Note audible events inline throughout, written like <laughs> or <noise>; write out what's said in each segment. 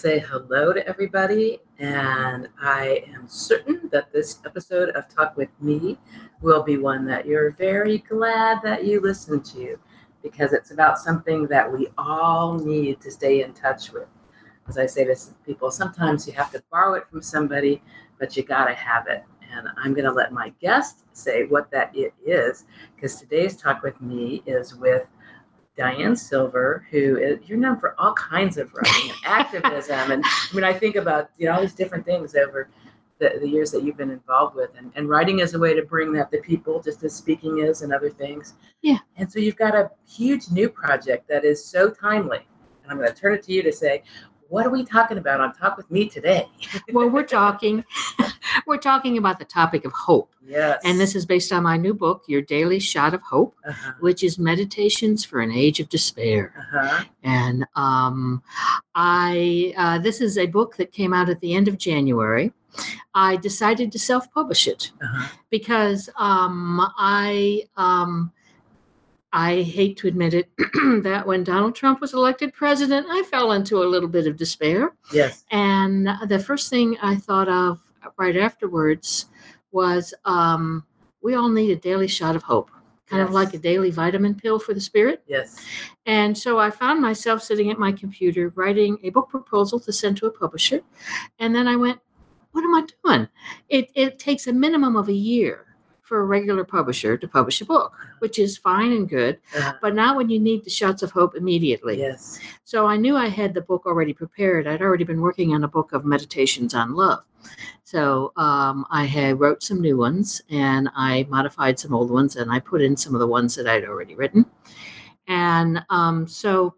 Say hello to everybody, and I am certain that this episode of Talk with Me will be one that you're very glad that you listened to because it's about something that we all need to stay in touch with. As I say to people, sometimes you have to borrow it from somebody, but you got to have it. And I'm going to let my guest say what that it is because today's Talk with Me is with Diane Silver, who is, you're known for all kinds of writing and <laughs> activism. And I mean, I think about you know all these different things over the, the years that you've been involved with, and, and writing is a way to bring that to people, just as speaking is, and other things. Yeah. And so you've got a huge new project that is so timely. And I'm going to turn it to you to say, what are we talking about on Talk with Me today? <laughs> well, we're talking <laughs> we're talking about the topic of hope. Yes. And this is based on my new book, Your Daily Shot of Hope, uh-huh. which is Meditations for an Age of Despair. Uh-huh. And um, I uh, this is a book that came out at the end of January. I decided to self-publish it Uh-huh. because um, I um, I hate to admit it <clears throat> that when Donald Trump was elected president, I fell into a little bit of despair. Yes. And the first thing I thought of right afterwards was um, we all need a daily shot of hope, kind of like a daily vitamin pill for the spirit. Yes. And so I found myself sitting at my computer writing a book proposal to send to a publisher. And then I went, what am I doing? It, it takes a minimum of a year for a regular publisher to publish a book, which is fine and good. Uh-huh. But not when you need the shots of hope immediately. Yes. So I knew I had the book already prepared. I'd already been working on a book of meditations on love. So um, I had wrote some new ones and I modified some old ones and I put in some of the ones that I'd already written. And um, so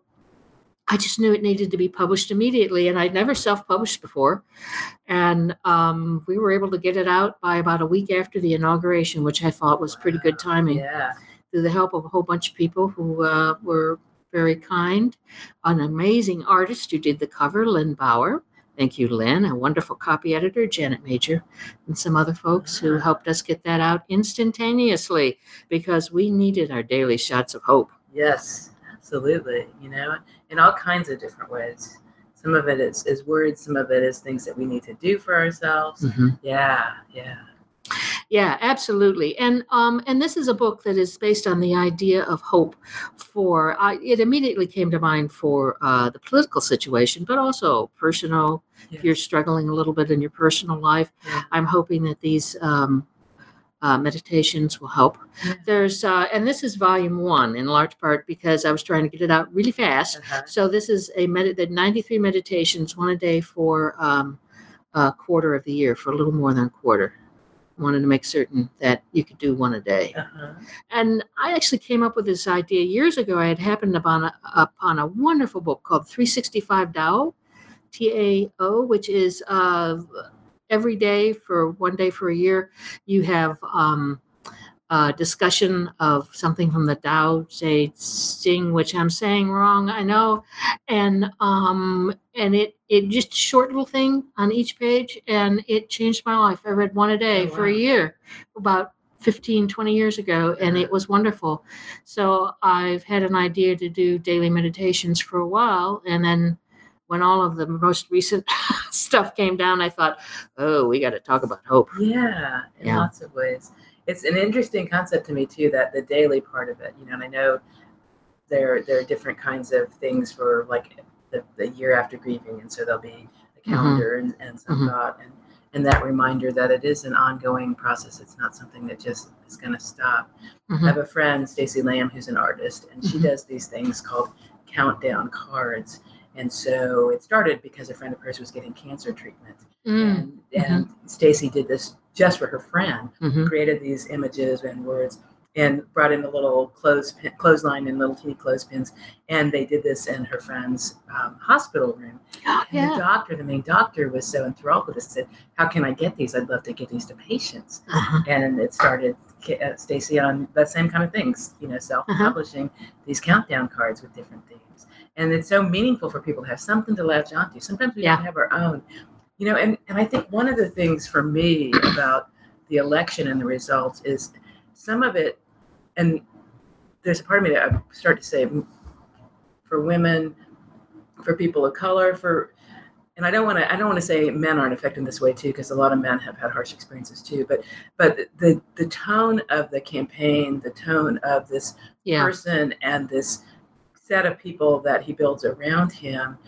I just knew it needed to be published immediately. And I'd never self published before. And um, we were able to get it out by about a week after the inauguration, which I thought was pretty good timing Yeah. through the help of a whole bunch of people who uh, were very kind. An amazing artist who did the cover, Lynn Bauer. Thank you, Lynn. A wonderful copy editor, Janet Major, and some other folks who helped us get that out instantaneously because we needed our daily shots of hope. Yes, absolutely. You know, in all kinds of different ways. Some of it is, is words, some of it is things that we need to do for ourselves. Yeah, yeah. Yeah, absolutely. And um, and this is a book that is based on the idea of hope. For I it immediately came to mind for uh, the political situation, but also personal. If you're struggling a little bit in your personal life, Yeah. I'm hoping that these um, uh, meditations will help. Yeah. There's uh, and this is volume one in large part because I was trying to get it out really fast. Uh-huh. So this is a med- the 93 meditations, one a day for um, a quarter of the year, for a little more than a quarter. Wanted to make certain that you could do one a day. Uh-huh. And I actually came up with this idea years ago. I had happened upon a, upon a wonderful book called 365 Tao, T A O, which is uh, every day for one day for a year. You have um, a discussion of something from the Tao Te Ching, which I'm saying wrong, I know, and um, and it it just short little thing on each page, and it changed my life. I read one a day Oh, for a year, about 15, 20 years ago, and it was wonderful. So I've had an idea to do daily meditations for a while, and then when all of the most recent <laughs> stuff came down, I thought, oh, we got to talk about hope. Yeah, in Yeah. lots of ways. It's an interesting concept to me too, that the daily part of it, you know, and I know there there are different kinds of things for like the, the year after grieving, and so there'll be a calendar and, and some Mhm. thought and and that reminder that it is an ongoing process. It's not something that just is going to stop. I Mhm. have a friend, Stacey Lamb, who's an artist, and she Mhm. does these things called countdown cards. And so it started because a friend of hers was getting cancer treatment, Mm, and and Stacy did this just for her friend. mhm. Created these images and words, and brought in a little clothes clothesline and little teeny clothespins, and they did this in her friend's um, hospital room. And the doctor, the main doctor, was so enthralled with this. Said, "How can I get these? I'd love to get these to patients." Uh-huh. and it started uh, Stacy on that same kind of things, you know, self-publishing these countdown cards with different themes, and it's so meaningful for people to have something to latch onto. Sometimes we Yeah. don't have our own, you know, and and I think one of the things for me about the election and the results is some of it, and there's a part of me that I start to say, for women, for people of color, for and I don't want to I don't want to say men aren't affected this way too because a lot of men have had harsh experiences too but but the the tone of the campaign the tone of this Yeah. person and this set of people that he builds around him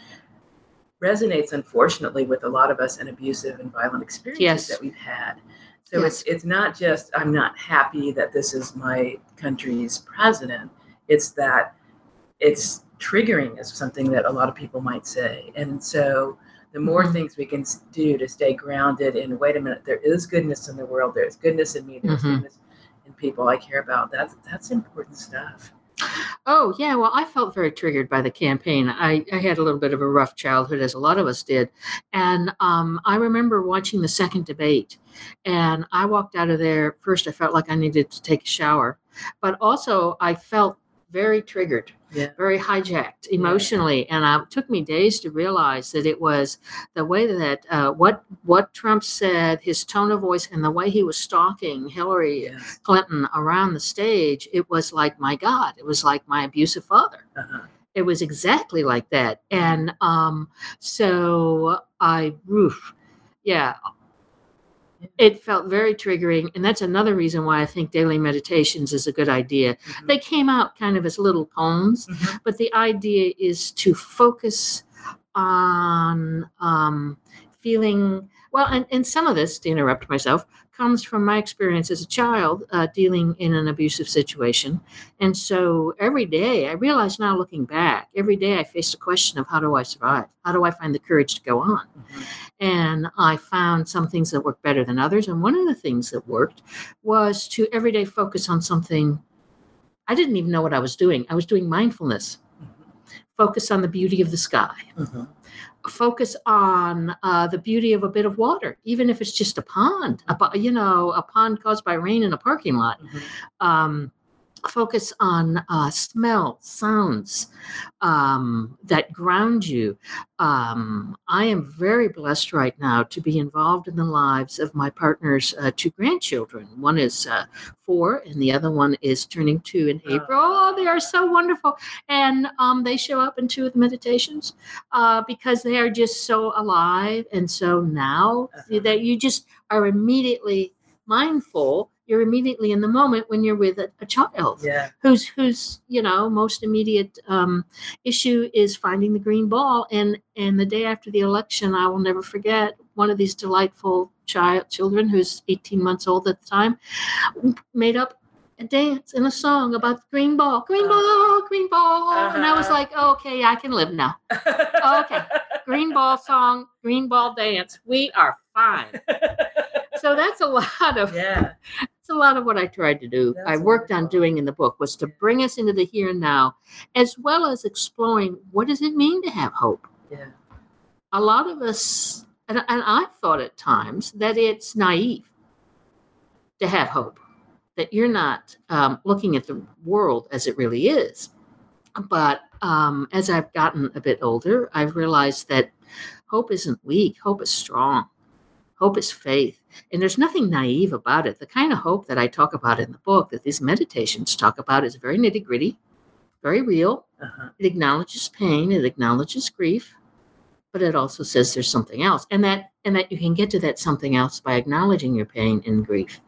resonates unfortunately with a lot of us in abusive and violent experiences Yes. that we've had so it's it's not just i'm not happy that this is my country's president it's that it's triggering is something that a lot of people might say and so the more Mhm. things we can do to stay grounded in wait a minute there is goodness in the world there's goodness in me there's Mhm. goodness in people i care about that's that's important stuff Oh, yeah. Well, I felt very triggered by the campaign. I, I had a little bit of a rough childhood, as a lot of us did. And um, I remember watching the second debate, and I walked out of there. First, I felt like I needed to take a shower, but also I felt very triggered, yeah very hijacked emotionally. And uh, it took me days to realize that it was the way that uh, what, what Trump said, his tone of voice, and the way he was stalking Hillary yes Clinton around the stage, it was like, my God, it was like my abusive father. uh-huh. It was exactly like that. And um, so I, oof, yeah, it felt very triggering. And that's another reason why I think daily meditations is a good idea. Mhm. They came out kind of as little poems, Mhm. but the idea is to focus on um, feeling well and, and some of this to interrupt myself comes from my experience as a child uh, dealing in an abusive situation and so every day i realize now looking back every day i faced the question of how do i survive how do i find the courage to go on Mhm. and I found some things that worked better than others. And one of the things that worked was to every day focus on something. I didn't even know what I was doing. I was doing mindfulness. Focus on the beauty of the sky. Mhm. Focus on uh, the beauty of a bit of water, even if it's just a pond. A, you know, a pond caused by rain in a parking lot. Mhm. Um, focus on uh, smell, sounds um, that ground you. Um, I am very blessed right now to be involved in the lives of my partner's uh, two grandchildren. One is uh, four, and the other one is turning two in. April. Oh, they are so wonderful. And um, they show up in two of the meditations uh, because they are just so alive and so now Uh-huh. that you just are immediately mindful you're immediately in the moment when you're with a, a child yeah. whose whose you know most immediate um, issue is finding the green ball. And and the day after the election i will never forget one of these delightful child children who's 18 months old at the time made up a dance and a song about the green ball green ball green ball. And i was Uh-huh. like oh, okay i can live now. Okay. <laughs> green ball song green ball dance. We are fine <laughs> so that's a lot of yeah it's a lot of what I tried to do. I That's worked on doing in the book was to bring us into the here and now, as well as exploring what does it mean to have hope. yeah A lot of us, and, and I thought at times that it's naive to have hope, that you're not um, looking at the world as it really is. But um, as I've gotten a bit older, I've realized that hope isn't weak. Hope is strong. Hope is faith. And there's nothing naive about it. The kind of hope that I talk about in the book, that these meditations talk about, is very nitty gritty, very real. uh-huh. It acknowledges pain, it acknowledges grief, but it also says there's something else. And that and that you can get to that something else by acknowledging your pain and grief.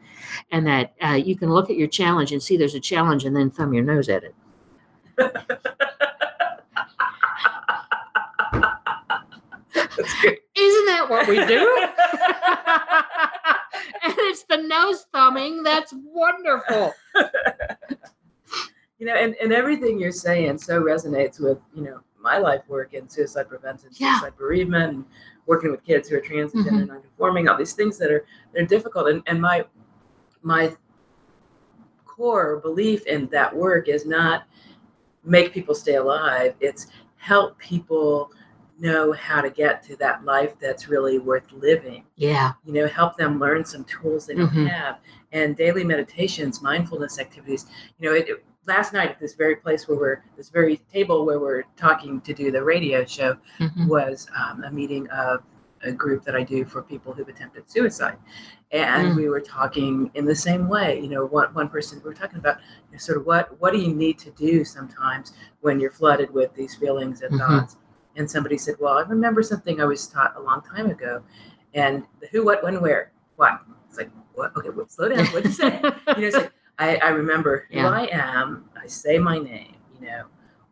And that uh, you can look at your challenge and see there's a challenge and then thumb your nose at it. <laughs> That's good. Isn't that what we do? <laughs> <laughs> and it's the nose thumbing that's wonderful. you know and, and everything you're saying so resonates with you know my life work in suicide prevention Yeah. suicide bereavement and working with kids who are transgender Mhm. and non-conforming all these things that are they're difficult and, and my my core belief in that work is not make people stay alive it's help people know how to get to that life that's really worth living Yeah. you know help them learn some tools they don't Mhm. have and daily meditations mindfulness activities you know it, it- last night at this very place where we're this very table where we're talking to do the radio show Mhm. was um, a meeting of a group that i do for people who've attempted suicide and Mm. we were talking in the same way you know one, one person we were talking about you know, sort of what what do you need to do sometimes when you're flooded with these feelings and Mhm. thoughts and somebody said, "Well, I remember something I was taught a long time ago," and the who, what, when, where, what. It's like, what? Okay, well, slow down. What'd you say? <laughs> you know, it's like I, I remember who Yeah. I am. I say my name. You know,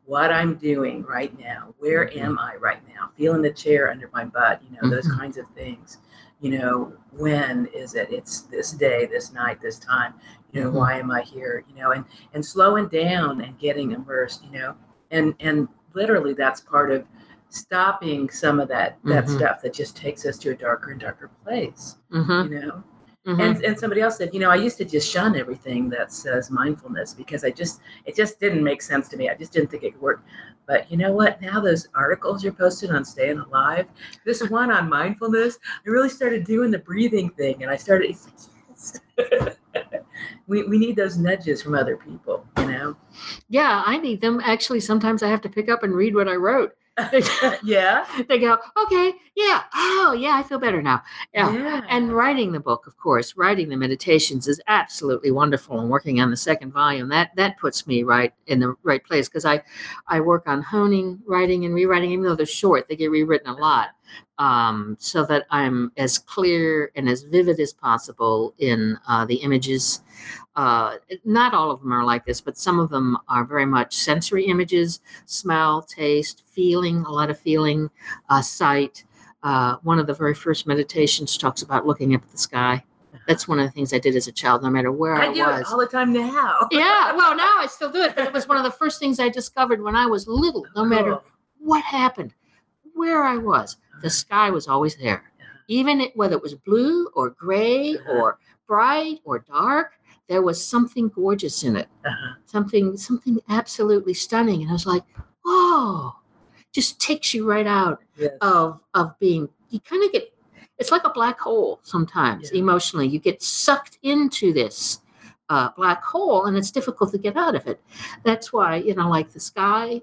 what I'm doing right now. Where Mhm. am I right now? Feeling the chair under my butt. You know, those Mhm. kinds of things. You know, when is it? It's this day, this night, this time. You know, Mhm. why am I here? You know, and and slowing down and getting immersed. You know, and and literally that's part of stopping some of that that Mhm. stuff that just takes us to a darker and darker place. Mhm, You know, mhm. and and somebody else said, you know, I used to just shun everything that says mindfulness because I just it just didn't make sense to me. I just didn't think it could work. But you know what? Now those articles you're posting on staying alive, this <laughs> one on mindfulness, I really started doing the breathing thing, and I started. It's like, yes. <laughs> we we need those nudges from other people, you know. yeah, I need them. Actually, sometimes I have to pick up and read what I wrote. <laughs> yeah. <laughs> they go, okay, yeah, oh, yeah, I feel better now. Yeah. And writing the book, of course, writing the meditations is absolutely wonderful. And working on the second volume, that that puts me right in the right place because I, I work on honing, writing, and rewriting. Even though they're short, they get rewritten a lot, um, so that I'm as clear and as vivid as possible in uh, the images. Uh, not all of them are like this, but some of them are very much sensory images: smell, taste, feeling, a lot of feeling, uh, sight. Uh, one of the very first meditations talks about looking up at the sky. That's one of the things I did as a child, no matter where I, I do it was. all the time now. <laughs> yeah, well, now I still do it, but it was one of the first things I discovered when I was little. No matter what happened, where I was, the sky was always there. Even it, whether it was blue or gray Uh-huh. or bright or dark, there was something gorgeous in it. Uh-huh. Something, something absolutely stunning. And I was like, oh, just takes you right out Yes. of of being you kind of get it's like a black hole sometimes Yeah. emotionally you get sucked into this uh, black hole and it's difficult to get out of it that's why you know like the sky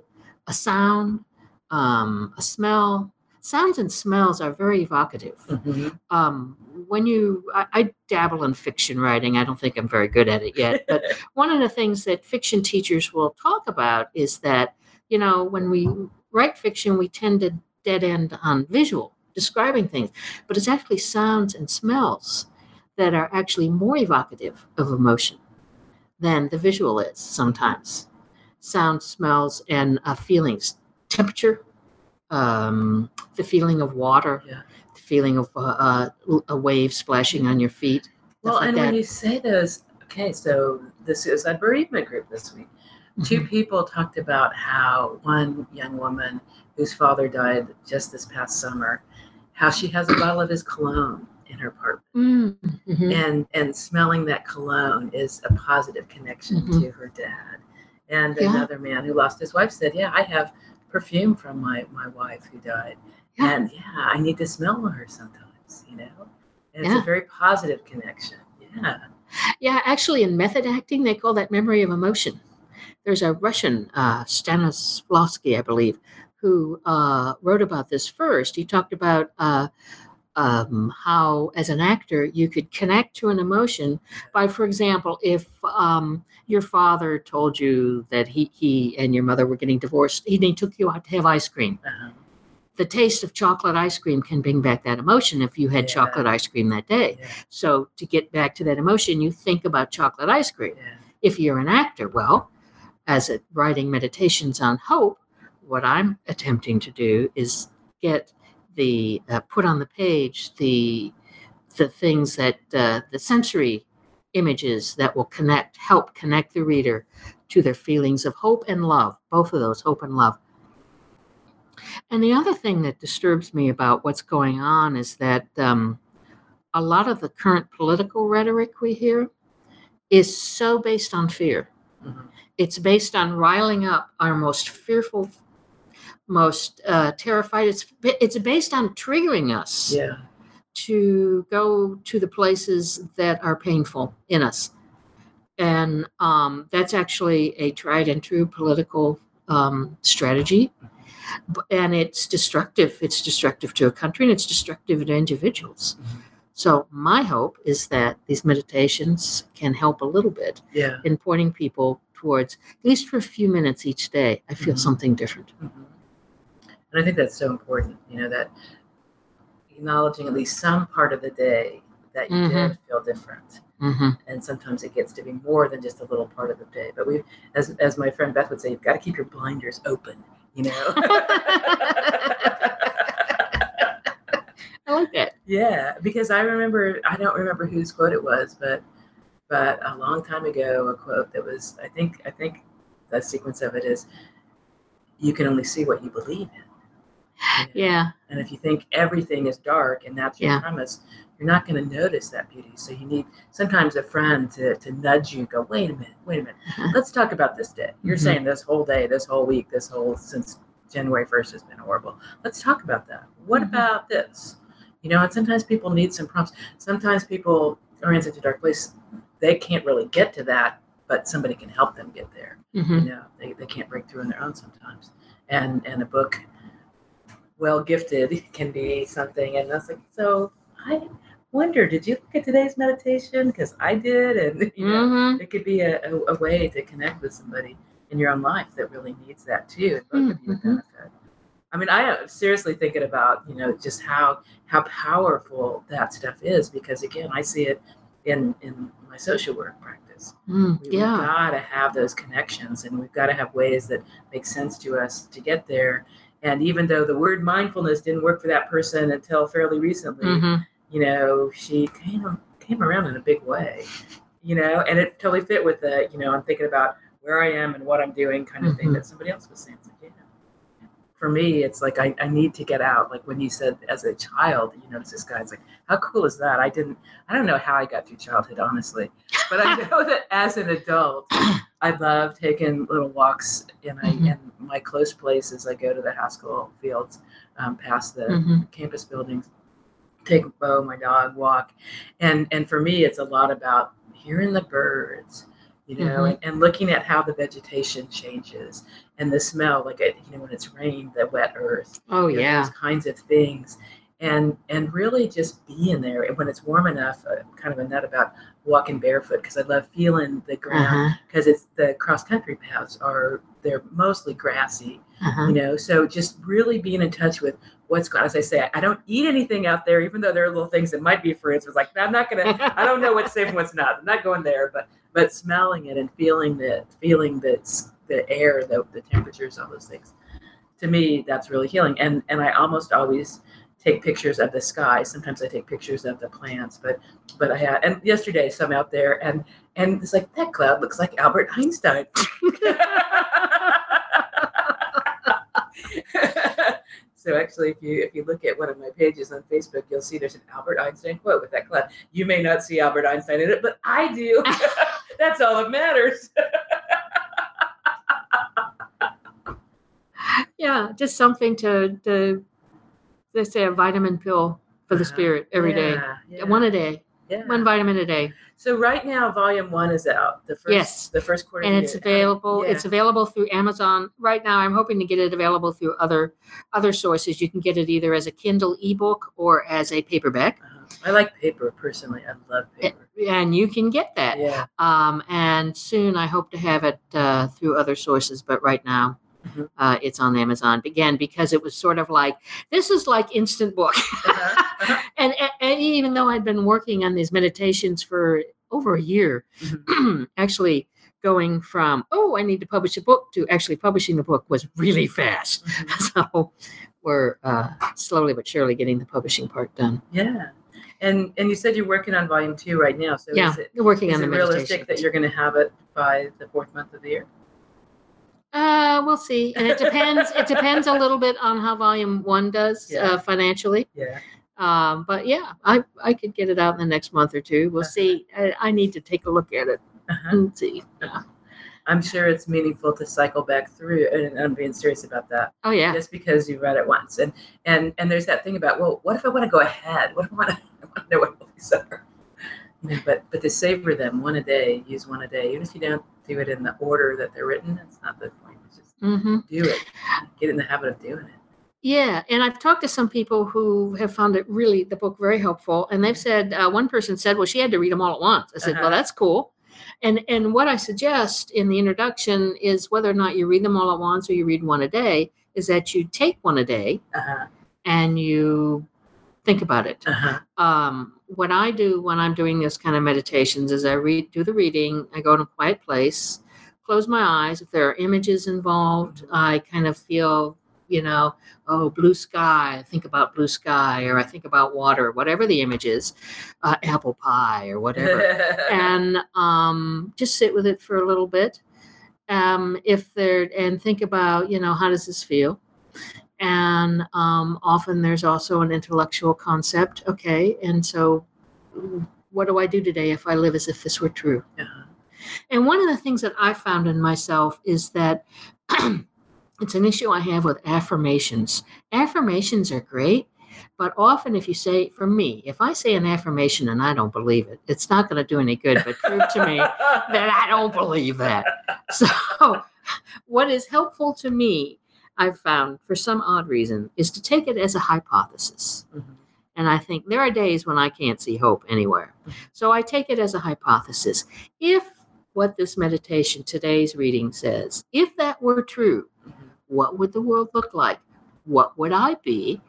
a sound um, a smell sounds and smells are very evocative. Mhm. um, when you I, I dabble in fiction writing. I don't think i'm very good at it yet but <laughs> one of the things that fiction teachers will talk about is that you know when we write fiction we tend to dead end on visual describing things but it's actually sounds and smells that are actually more evocative of emotion than the visual is sometimes. Sounds smells and uh, feelings. Temperature um, the feeling of water Yeah. the feeling of uh, uh, a wave splashing on your feet Well, like and that. when you say those, okay, so the suicide bereavement group this week, Mm-hmm. two people talked about how one young woman whose father died just this past summer, how she has a bottle of his cologne in her apartment, Mm, mhm. and and smelling that cologne is a positive connection Mhm. to her dad. And Yeah. another man who lost his wife said, "Yeah, I have perfume from my my wife who died, Yeah. and yeah, I need to smell her sometimes, you know." And it's Yeah. a very positive connection. Yeah. Yeah, actually, in method acting, they call that memory of emotion. There's a Russian, uh, Stanislavski, I believe, who uh, wrote about this first. He talked about uh, um, how, as an actor, you could connect to an emotion by, for example, if um, your father told you that he, he and your mother were getting divorced, he, he took you out to have ice cream. Uh-huh. The taste of chocolate ice cream can bring back that emotion if you had Yeah. chocolate ice cream that day. Yeah. So, to get back to that emotion, you think about chocolate ice cream Yeah. if you're an actor well as a writing meditations on hope what i'm attempting to do is get the uh, put on the page the the things that uh, the sensory images that will connect help connect the reader to their feelings of hope and love both of those hope and love and the other thing that disturbs me about what's going on is that um, a lot of the current political rhetoric we hear is so based on fear. Mhm. It's based on riling up our most fearful, most uh, terrified. It's it's based on triggering us Yeah. to go to the places that are painful in us, and um, that's actually a tried and true political um, strategy. And it's destructive. It's destructive to a country, and it's destructive to individuals. Mhm. So my hope is that these meditations can help a little bit Yeah. in pointing people towards, at least for a few minutes each day, I feel Mhm. something different. Mhm. And I think that's so important, you know, that acknowledging at least some part of the day that you Mhm. did feel different. hmm And sometimes it gets to be more than just a little part of the day. But we, as as my friend Beth would say, you've got to keep your blinders open, you know. <laughs> <laughs> I like that. yeah, because I remember I don't remember whose quote it was, but but a long time ago, a quote that was I think I think the sequence of it is you can only see what you believe in. You know? Yeah. And if you think everything is dark and that's your Yeah. premise, you're not going to notice that beauty. So you need sometimes a friend to, to nudge you, go, wait a minute, wait a minute. Uh-huh. Let's talk about this day. You're Mhm. saying this whole day, this whole week, this whole since January 1st has been horrible. Let's talk about that. What Mhm. about this? You know, and sometimes people need some prompts. Sometimes people are in such a dark place, they can't really get to that, but somebody can help them get there hmm you know they, they can't break through on their own sometimes and and a book well gifted <laughs> can be something. And that's like so i wonder did you look at today's meditation? Because i did and <laughs> you know hmm it could be a, a, a way to connect with somebody in your own life that really needs that too and both of you would Mhm. benefit. I mean i am seriously thinking about you know just how how powerful that stuff is because again i see it in in my social work practice. Mm, we, yeah. have got to have those connections and we've got to have ways that make sense to us to get there and even though the word mindfulness didn't work for that person until fairly recently hmm you know she came came around in a big way you know and it totally fit with the you know i'm thinking about where i am and what i'm doing kind of thing Mhm. that somebody else was saying. Like, yeah. for me it's like I, I need to get out. Like when you said as a child you notice this guy it's like how cool is that? I didn't i don't know how i got through childhood honestly. But I <laughs> know that as an adult, I love taking little walks, and I Mhm. and my close places. I go to the Haskell Fields, um, past the hmm campus buildings, take Bo, my dog, walk, and and for me, it's a lot about hearing the birds, you know, Mhm. and, and looking at how the vegetation changes and the smell, like it, you know, when it's rained, the wet earth, Oh yeah. those kinds of things and and really just being there and when it's warm enough uh, kind of a nut about walking barefoot because i love feeling the ground Uh-huh. because it's the cross country paths are they're mostly grassy Uh-huh. you know so just really being in touch with what's going as i say I, don't eat anything out there even though there are little things that might be fruits it's like i'm not gonna i don't know what's safe and what's not i'm not going there but but smelling it and feeling the feeling the the air the, the temperatures all those things to me that's really healing and and i almost always take pictures of the sky. Sometimes i take pictures of the plants but but i had and yesterday so i'm out there and and it's like that cloud looks like albert einstein. <laughs> So actually if you if you look at one of my pages on facebook you'll see there's an albert einstein quote with that cloud. You may not see albert einstein in it but i do. <laughs> That's all that matters. <laughs> Yeah, just something to to let's say a vitamin pill for the Uh-huh. spirit every day. Yeah, yeah, One a day. yeah. One vitamin a day. so right now volume one is out the first Yes. the first quarter And of it's year. available. Yeah. It's available through Amazon. Right now I'm hoping to get it available through other other sources. You can get it either as a Kindle ebook or as a paperback. Uh-huh. I like paper personally. I love paper. And you can get that. Yeah. Um, and soon I hope to have it uh, through other sources, but right now. Uh, it's on Amazon again because it was sort of like this is like instant book. Uh-huh. Uh-huh. <laughs> and, and, even though I'd been working on these meditations for over a year, Mhm. <clears throat> actually going from oh I need to publish a book to actually publishing the book was really fast. Mhm. <laughs> So we're uh, slowly but surely getting the publishing part done. Yeah. And and you said you're working on volume two right now. So yeah, is it working is on it the realistic that you're going to have it by the fourth month of the year? Uh, we'll see, and it depends. it depends a little bit on how Volume One does Yeah. uh, financially. Yeah. Um, but yeah, I I could get it out in the next month or two. We'll see. I, I need to take a look at it Uh-huh. and see. Yeah. I'm sure it's meaningful to cycle back through, and I'm being serious about that. Oh yeah, Just because you read it once, and and and there's that thing about, well, what if I want to go ahead? What if I want to, <laughs> I want to know what these are? You know, but but to savor them one a day, use one a day, even if you don't do it in the order that they're written, that's not the point. It's just hmm do it. Get in the habit of doing it. yeah. And I've talked to some people who have found it really the book very helpful, and they've said uh, one person said, well, she had to read them all at once. I said, Uh-huh. well, that's cool. And and what I suggest in the introduction is whether or not you read them all at once or you read one a day, is that you take one a day Uh-huh. and you think about it. Uh-huh. Um, what I do when I'm doing this kind of meditations is I read, do the reading, I go in a quiet place, close my eyes. If there are images involved, I kind of feel, you know, oh, blue sky. I think about blue sky, or I think about water, whatever the image is, uh, apple pie, or whatever <laughs> and um, just sit with it for a little bit. Um, if there and think about, you know, how does this feel? And um, often there's also an intellectual concept. Okay, and so what do I do today if I live as if this were true? Uh-huh. And one of the things that I found in myself is that <clears throat> it's an issue I have with affirmations. Affirmations are great, but often if you say, for me, if I say an affirmation and I don't believe it, it's not going to do any good, but prove to me that I don't believe that. <laughs> So, <laughs> what is helpful to me, I've found for some odd reason, is to take it as a hypothesis. Mhm. And I think there are days when I can't see hope anywhere. So I take it as a hypothesis. If what this meditation, today's reading says, if that were true, Mhm. what would the world look like? What would I be?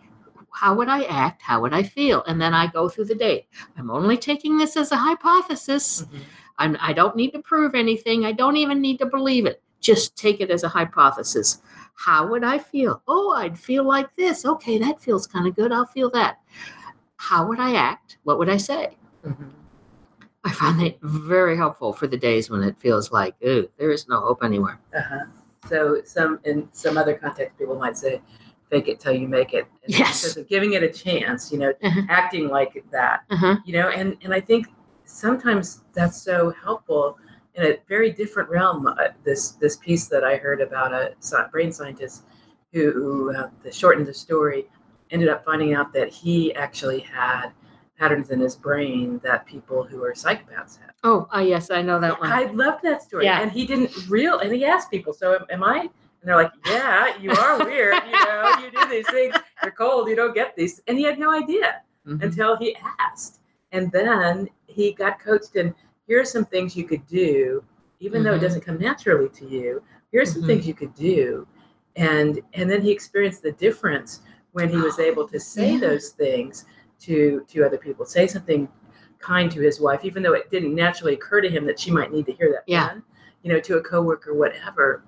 How would I act? How would I feel? And then I go through the day. I'm only taking this as a hypothesis. Mhm. I'm, I don't need to prove anything. I don't even need to believe it. Just take it as a hypothesis. How would I feel? Oh, I'd feel like this. Okay, that feels kind of good. I'll feel that. How would I act? What would I say? Mhm. I find that very helpful for the days when it feels like, ooh, there is no hope anywhere. Uh-huh. So some in some other context, people might say, "Fake it till you make it." And Yes. Instead of giving it a chance, you know, Uh-huh. acting like that, Uh-huh. you know, and and I think sometimes that's so helpful in a very different realm. Uh, this this piece that I heard about a brain scientist who, uh, the shortened the story, ended up finding out that he actually had patterns in his brain that people who are psychopaths have. Oh, uh, yes, I know that one. I loved that story. Yeah. And he didn't real and he asked people, so am, am I? And they're like, Yeah, you are weird. You know, you do these things. You're cold. You don't get these. And he had no idea Mhm. until he asked. And then he got coached in here are some things you could do, even though it Mhm. doesn't come naturally to you. Here are some Mhm. things you could do. And and then he experienced the difference when he was able to say Yeah. those things to to other people. Say something kind to his wife, even though it didn't naturally occur to him that she might need to hear that. Yeah. then, you know, to a coworker, whatever.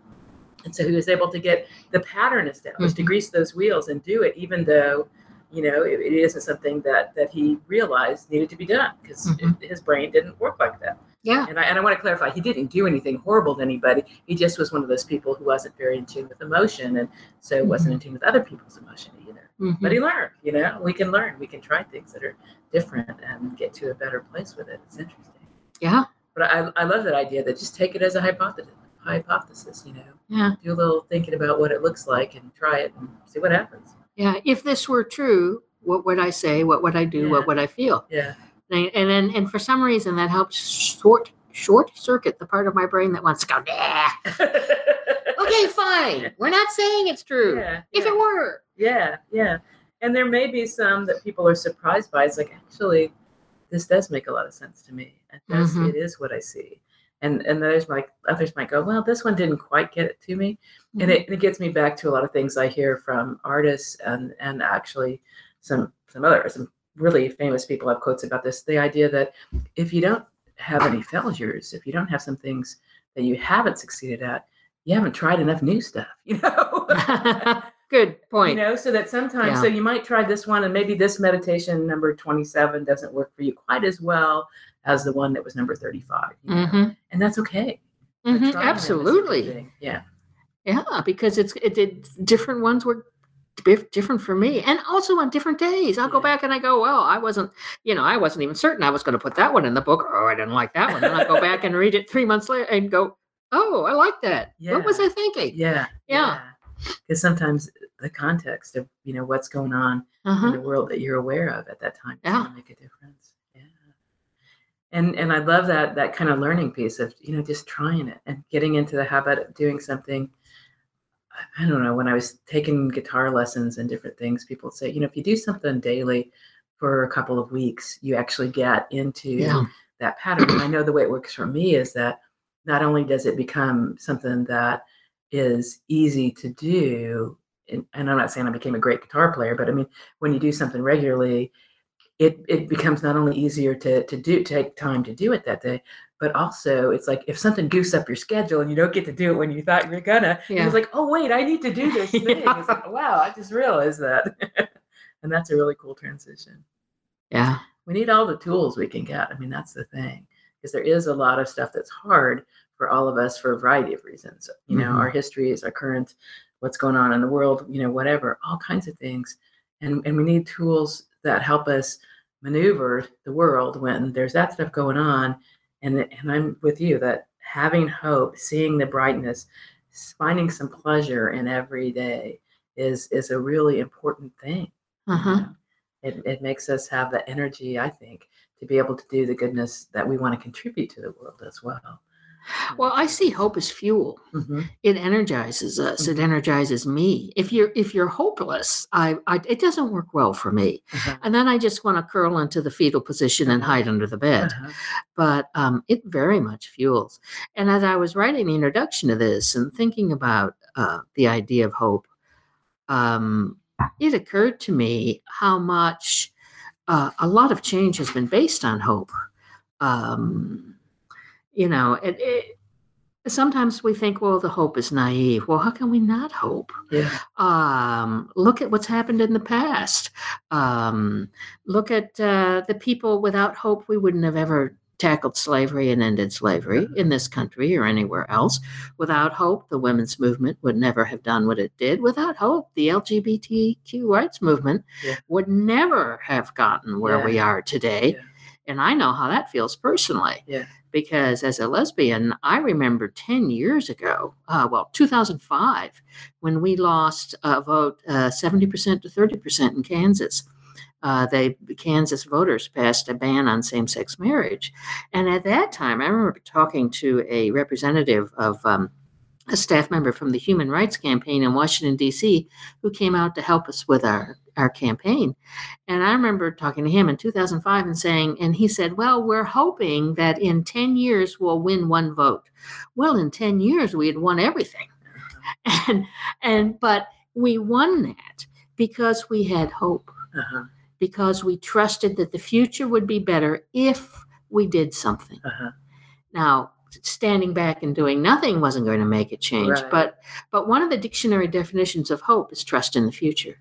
And so he was able to get the pattern established, to Mhm. grease those wheels and do it, even though, you know, it, it isn't something that that he realized needed to be done because Mhm. his brain didn't work like that. Yeah. And I, and I want to clarify, he didn't do anything horrible to anybody. He just was one of those people who wasn't very in tune with emotion and so wasn't in tune with other people's emotion either. Mhm. But he learned, you know, we can learn. We can try things that are different and get to a better place with it. It's interesting. Yeah. But I, I love that idea that just take it as a hypothesis, hypothesis, you know, Yeah. do a little thinking about what it looks like and try it and see what happens. Yeah. If this were true, what would I say? What would I do? Yeah. What would I feel? Yeah. And and then and for some reason that helps short short circuit the part of my brain that wants to go, nah. <laughs> Okay, fine. We're not saying it's true. Yeah, If yeah. it were. Yeah, yeah. And there may be some that people are surprised by. It's like actually, this does make a lot of sense to me. It does. Mhm. It is what I see. And and there's like others might go, well, this one didn't quite get it to me. And it, mm-hmm. it gets me back to a lot of things I hear from artists and and actually some some other some really famous people have quotes about this. The idea that if you don't have any failures, if you don't have some things that you haven't succeeded at, you haven't tried enough new stuff. <laughs> You know. <laughs> Good point. You know, so that sometimes, Yeah. so you might try this one, and maybe this meditation number 27 doesn't work for you quite as well as the one that was number 35. You know? Mhm. And that's okay. But Mhm, trying them is a good Absolutely. Yeah. Yeah, because it's it did different ones were different for me, and also on different days. I'll go back and I go, well, I wasn't, you know, I wasn't even certain I was going to put that one in the book. Oh, I didn't like that one. And I go back and read it three months later and go, oh, I like that. What was I thinking? Yeah. Yeah. Because sometimes the context of, you know, what's going on in Uh-huh. the world that you're aware of at that time Yeah. make a difference. And and I love that that kind of learning piece of, you know, just trying it and getting into the habit of doing something. I- I don't know, when I was taking guitar lessons and different things, people say, you know, if you do something daily for a couple of weeks, you actually get into Yeah. that pattern. And I know the way it works for me is that not only does it become something that is easy to do, and, and I'm not saying I became a great guitar player, but I mean, when you do something regularly, it it becomes not only easier to to do take time to do it that day, but also it's like if something goofs up your schedule and you don't get to do it when you thought you're gonna, Yeah. it's like, oh wait, I need to do <laughs> this thing. It's like, wow, I just realized that, <laughs> and that's a really cool transition. Yeah. We need all the tools we can get. I mean, that's the thing, because there is a lot of stuff that's hard for all of us for a variety of reasons. You know, Mhm. our histories, our current, what's going on in the world, you know, whatever, all kinds of things, and and we need tools that help us maneuver the world when there's that stuff going on. And and I'm with you that having hope, seeing the brightness, finding some pleasure in every day is is a really important thing. you Uh-huh. know? It, it makes us have the energy, I think, to be able to do the goodness that we want to contribute to the world as well. Well, I see hope as fuel. Mhm. It energizes us. It energizes me. If you're if you're hopeless, I, I it doesn't work well for me. Uh-huh. And then I just want to curl into the fetal position and hide under the bed. Uh-huh. But um, it very much fuels. And as I was writing the introduction to this and thinking about uh, the idea of hope, um, it occurred to me how much uh, a lot of change has been based on hope. Um, you know, it, it, sometimes we think, well, the hope is naive. Well, how can we not hope? Yeah. Um, look at what's happened in the past. Um, look at uh, the people without hope. We wouldn't have ever tackled slavery and ended slavery in this country or anywhere else. Without hope, the women's movement would never have done what it did. Without hope, the LGBTQ rights movement Yeah. would never have gotten where Yeah. we are today. Yeah. And I know how that feels personally Yeah. because as a lesbian, I remember 10 years ago, uh, well, 2005, when we lost a vote uh, 70% to 30% in Kansas. Uh, they Kansas voters passed a ban on same-sex marriage, and at that time, I remember talking to a representative of um, a staff member from the Human Rights Campaign in Washington D.C. who came out to help us with our our campaign, and I remember talking to him in 2005 and saying, and he said, Well, we're hoping that in 10 years we'll win one vote. Well, in 10 years we had won everything. <laughs> And, and, but we won that because we had hope, Uh-huh. because we trusted that the future would be better if we did something. Uh-huh. Now, standing back and doing nothing wasn't going to make it change, Right. but but one of the dictionary definitions of hope is trust in the future.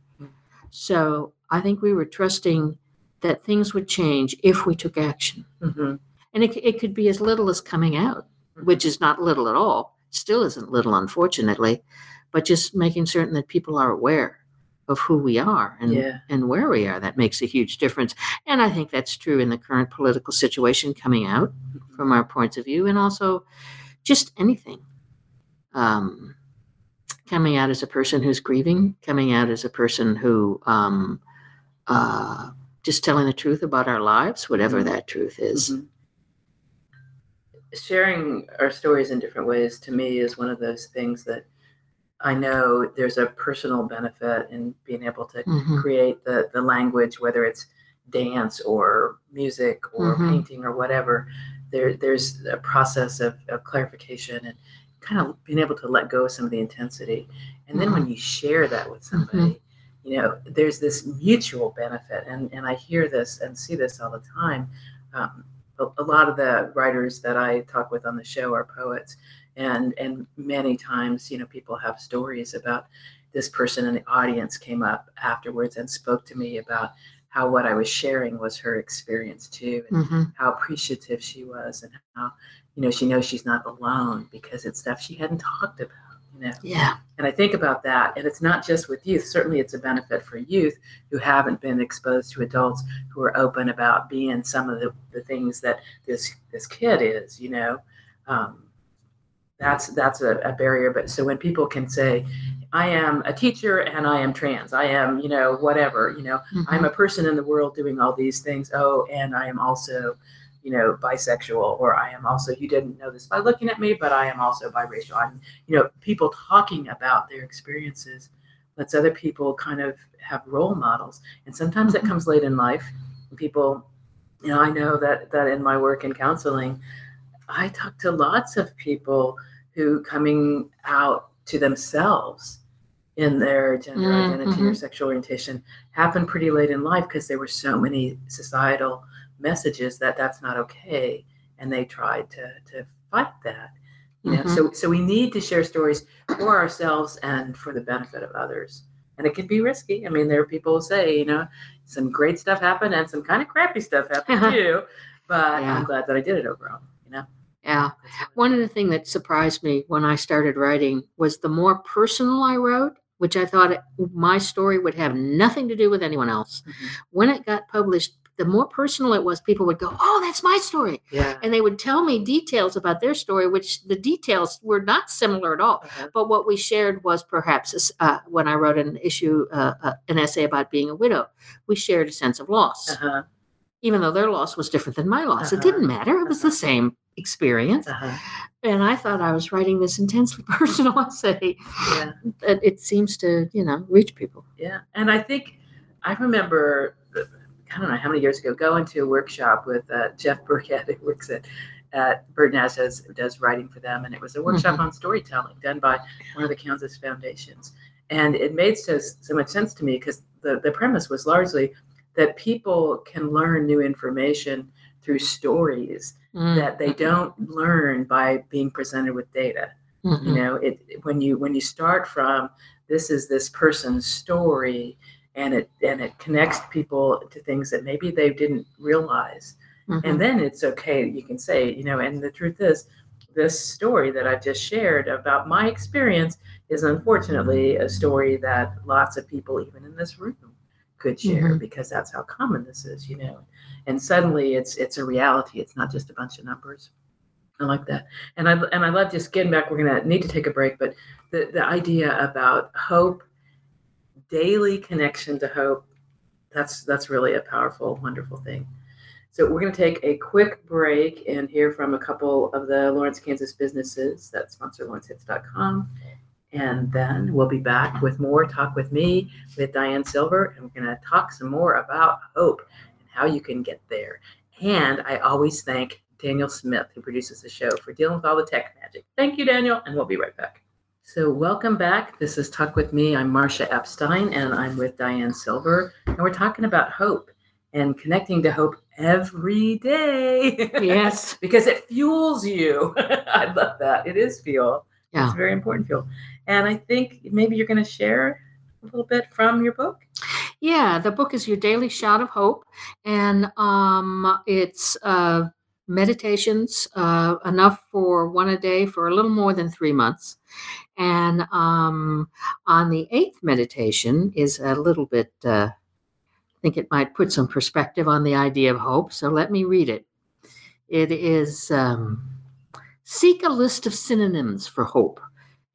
So I think we were trusting that things would change if we took action, Mhm. and it, it could be as little as coming out, which is not little at all. Still isn't little, unfortunately, but just making certain that people are aware of who we are and Yeah. and where we are. That makes a huge difference, and I think that's true in the current political situation coming out from our points of view, and also just anything. Um, coming out as a person who's grieving, coming out as a person who um, uh, just telling the truth about our lives, whatever that truth is. Mhm. Sharing our stories in different ways to me is one of those things that I know there's a personal benefit in being able to Mhm. create the the language, whether it's dance or music or Mhm. painting or whatever. There there's a process of, of clarification and kind of being able to let go of some of the intensity. And then when you share that with somebody, you know, there's this mutual benefit. And and I hear this and see this all the time. Um, a, a lot of the writers that I talk with on the show are poets, and and many times, you know, people have stories about this person in the audience came up afterwards and spoke to me about how what I was sharing was her experience too, and Mhm. how appreciative she was, and how you know she knows she's not alone because it's stuff she hadn't talked about. You know, Yeah. and I think about that, and it's not just with youth. Certainly, it's a benefit for youth who haven't been exposed to adults who are open about being some of the, the things that this this kid is. You know, um, that's that's a, a barrier. But so when people can say, "I am a teacher and I am trans. I am, you know, whatever. You know, I'm Mhm. a person in the world doing all these things. Oh, and I am also." You know bisexual or i am also you didn't know this by looking at me but i am also biracial. I'm you know people talking about their experiences lets other people kind of have role models. And sometimes that Mhm. comes late in life people you know i know that that in my work in counseling i talk to lots of people who coming out to themselves in their gender Mm, identity or sexual orientation happened pretty late in life because there were so many societal messages that that's not okay and they tried to to fight that you know Mhm. so so we need to share stories for ourselves and for the benefit of others and it can be risky i mean there are people who say you know some great stuff happened and some kind of crappy stuff happened too but Yeah. i'm glad that i did it overall you know Yeah. One of the things that surprised me when I started writing was the more personal I wrote, which I thought my story would have nothing to do with anyone else. Mhm. When it got published, the more personal it was, people would go, Oh, that's my story. yeah And they would tell me details about their story, which the details were not similar at all. Uh-huh. But what we shared was perhaps uh, when I wrote an issue, uh, uh, an essay about being a widow, we shared a sense of loss, Uh-huh. even though their loss was different than my loss. It Uh-huh. didn't matter. It was the same experience. Uh-huh. And I thought I was writing this intensely <laughs> personal essay. yeah That it seems to, you know, reach people. Yeah, and I think I remember I don't know how many years ago going to a workshop with uh, Jeff Burkett who works at at Bird does does writing for them, and it was a workshop on storytelling done by one of the Kansas foundations, and it made so so much sense to me because the the premise was largely that people can learn new information through stories Mm, that they don't learn by being presented with data. Mhm, you know it when you when you start from this is this person's story and it and it connects people to things that maybe they didn't realize. Mhm. and then it's okay you can say you know and the truth is this story that i've just shared about my experience is unfortunately a story that lots of people even in this room could share Mhm. because that's how common this is you know. And suddenly it's it's a reality. It's not just a bunch of numbers. I like that. And i and i love just getting back we're gonna need to take a break but the the idea about hope daily connection to hope that's that's really a powerful wonderful thing. So we're going to take a quick break and hear from a couple of the lawrence kansas businesses that sponsor lawrencehits.com and then we'll be back with more talk with me with diane silver and we're going to talk some more about hope and how you can get there. And i always thank daniel smith who produces the show for dealing with all the tech magic. Thank you daniel and we'll be right back so welcome back. This is talk with me. I'm marcia epstein and i'm with diane silver and we're talking about hope and connecting to hope every day. Yes. <laughs> because it fuels you. <laughs> I love that. It is fuel. Yeah. it's very important fuel. And i think maybe you're going to share a little bit from your book. Yeah, the book is Your Daily Shot of Hope, and um, it's uh, meditations, uh, enough for one a day for a little more than three months. And um, on the eighth meditation is a little bit, uh, I think it might put some perspective on the idea of hope. So let me read it. It is um, seek a list of synonyms for hope.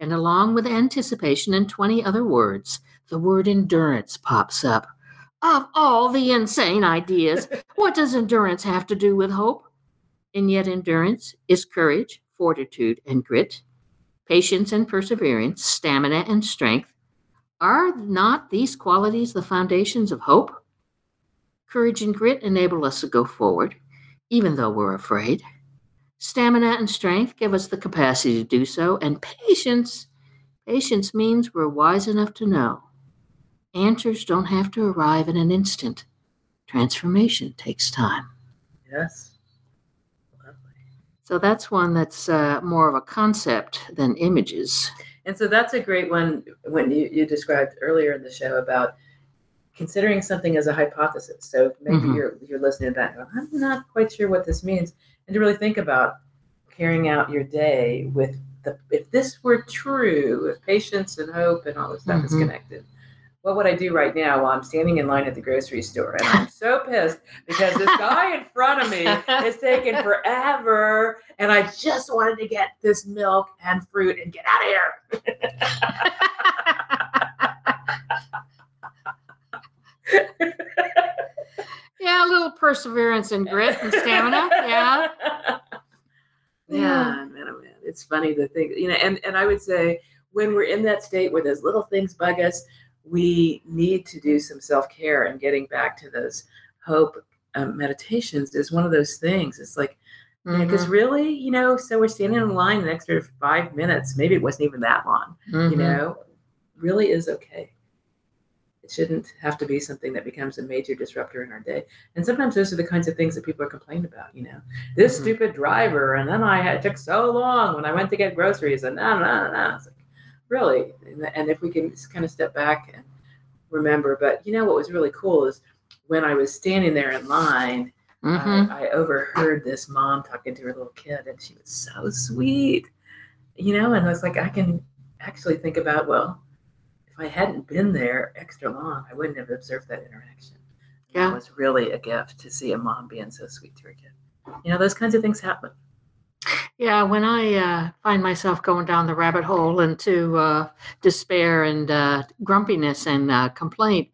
And along with anticipation and 20 other words, the word endurance pops up. Of all the insane ideas, what does endurance have to do with hope? And yet, endurance is courage, fortitude, and grit, patience and perseverance, stamina and strength. Are not these qualities the foundations of hope? Courage and grit enable us to go forward, even though we're afraid. Stamina and strength give us the capacity to do so, and patience, patience means we're wise enough to know answers don't have to arrive in an instant. Transformation takes time. yes. So that's one that's uh, more of a concept than images. And so that's a great one when you, you described earlier in the show about considering something as a hypothesis. So maybe Mhm. you're you're listening to that and going, I'm not quite sure what this means. And to really think about carrying out your day with the if this were true, if patience and hope and all this stuff is Mhm. connected. What would I do right now while I'm standing in line at the grocery store? And I'm so pissed because this guy in front of me is taking <laughs> forever. And I just wanted to get this milk and fruit and get out of here. <laughs> yeah, a little perseverance and grit and stamina. Yeah. <laughs> Yeah, man, oh man, it's funny to think, you know, and and I would say when we're in that state where those little things bug us, we need to do some self care and getting back to those hope um, meditations is one of those things. It's like because Mhm, really, you know, so we're standing in line an extra five minutes. Maybe it wasn't even that long. You mhm. know, really is okay. It shouldn't have to be something that becomes a major disruptor in our day. And sometimes those are the kinds of things that people are complaining about. You know, this Mhm. stupid driver, and then I had, it took so long when I went to get groceries, and no, no, no. It's like, really? And, if we can just kind of step back and remember, but you know what was really cool is when I was standing there in line, Mhm. I, I overheard this mom talking to her little kid, and she was so sweet, you know. And I was like, I can actually think about, well, if I hadn't been there extra long, I wouldn't have observed that interaction. Yeah. It was really a gift to see a mom being so sweet to her kid. You know, those kinds of things happen. Yeah, when I uh, find myself going down the rabbit hole into uh, despair and uh, grumpiness and uh, complaint,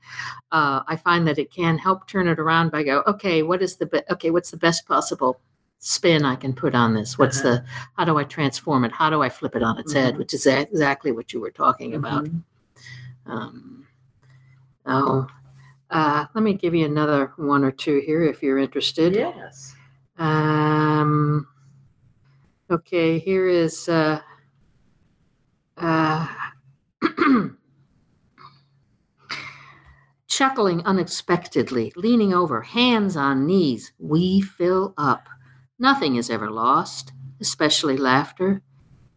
uh, I find that it can help turn it around by go, okay, what is the be- okay? What's the best possible spin I can put on this? What's Uh-huh. the how do I transform it? How do I flip it on its head? Mhm. Which is ex- exactly what you were talking about. Mhm. Um, oh, uh, let me give you another one or two here if you're interested. Yes. Um, okay, here is uh, uh, <clears throat> chuckling unexpectedly, leaning over, hands on knees. We fill up. Nothing is ever lost, especially laughter.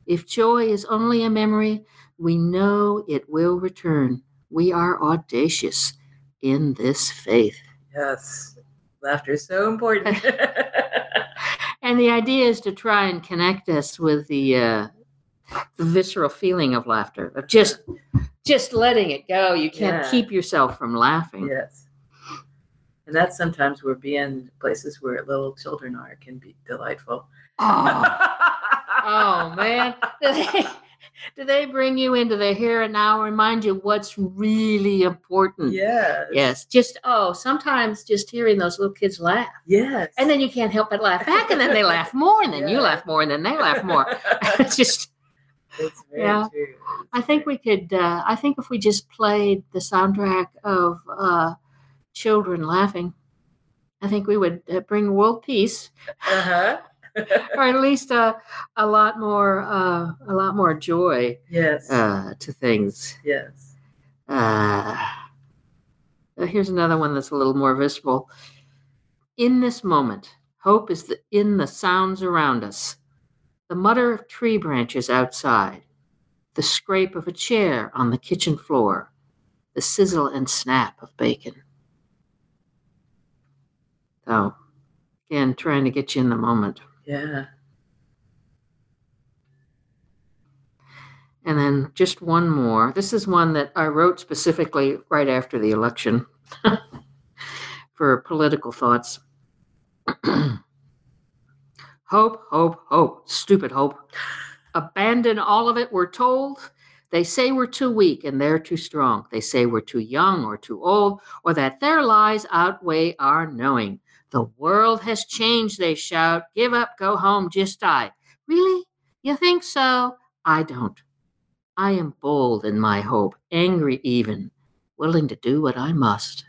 If joy is only a memory, we know it will return. We are audacious in this faith. Yes. Laughter is so important. <laughs> And the idea is to try and connect us with the, uh, the visceral feeling of laughter, of just just letting it go. You can't Yeah. keep yourself from laughing. yes. And that's sometimes where being places where little children are can be delightful. Oh, <laughs> oh man, <laughs> do they, bring you into the here and now? Remind you what's really important. Yes. Yes, just oh, sometimes just hearing those little kids laugh, Yes. and then you can't help but laugh back, and then they laugh <laughs> more, and then you laugh more, and then they laugh more. <laughs> <laughs> it's just it's Yeah. true. I think we could. Uh, I think if we just played the soundtrack of uh, children laughing, I think we would uh, bring world peace, Uh-huh. <laughs> or at least a a lot more uh, a lot more joy yes. uh, to things. yes. Uh, here's another one that's a little more visceral. In this moment, hope is the, in the sounds around us. The mutter of tree branches outside, the scrape of a chair on the kitchen floor, the sizzle and snap of bacon. So, again, trying to get you in the moment. Yeah. And then just one more. This is one that I wrote specifically right after the election <laughs> for political thoughts. <clears throat> hope, hope, hope. Stupid hope. Abandon all of it, we're told. They say we're too weak and they're too strong. They say we're too young or too old, or that their lies outweigh our knowing. The world has changed, they shout. Give up, go home, just die. Really? You think so? I don't. I am bold in my hope, angry even, willing to do what I must.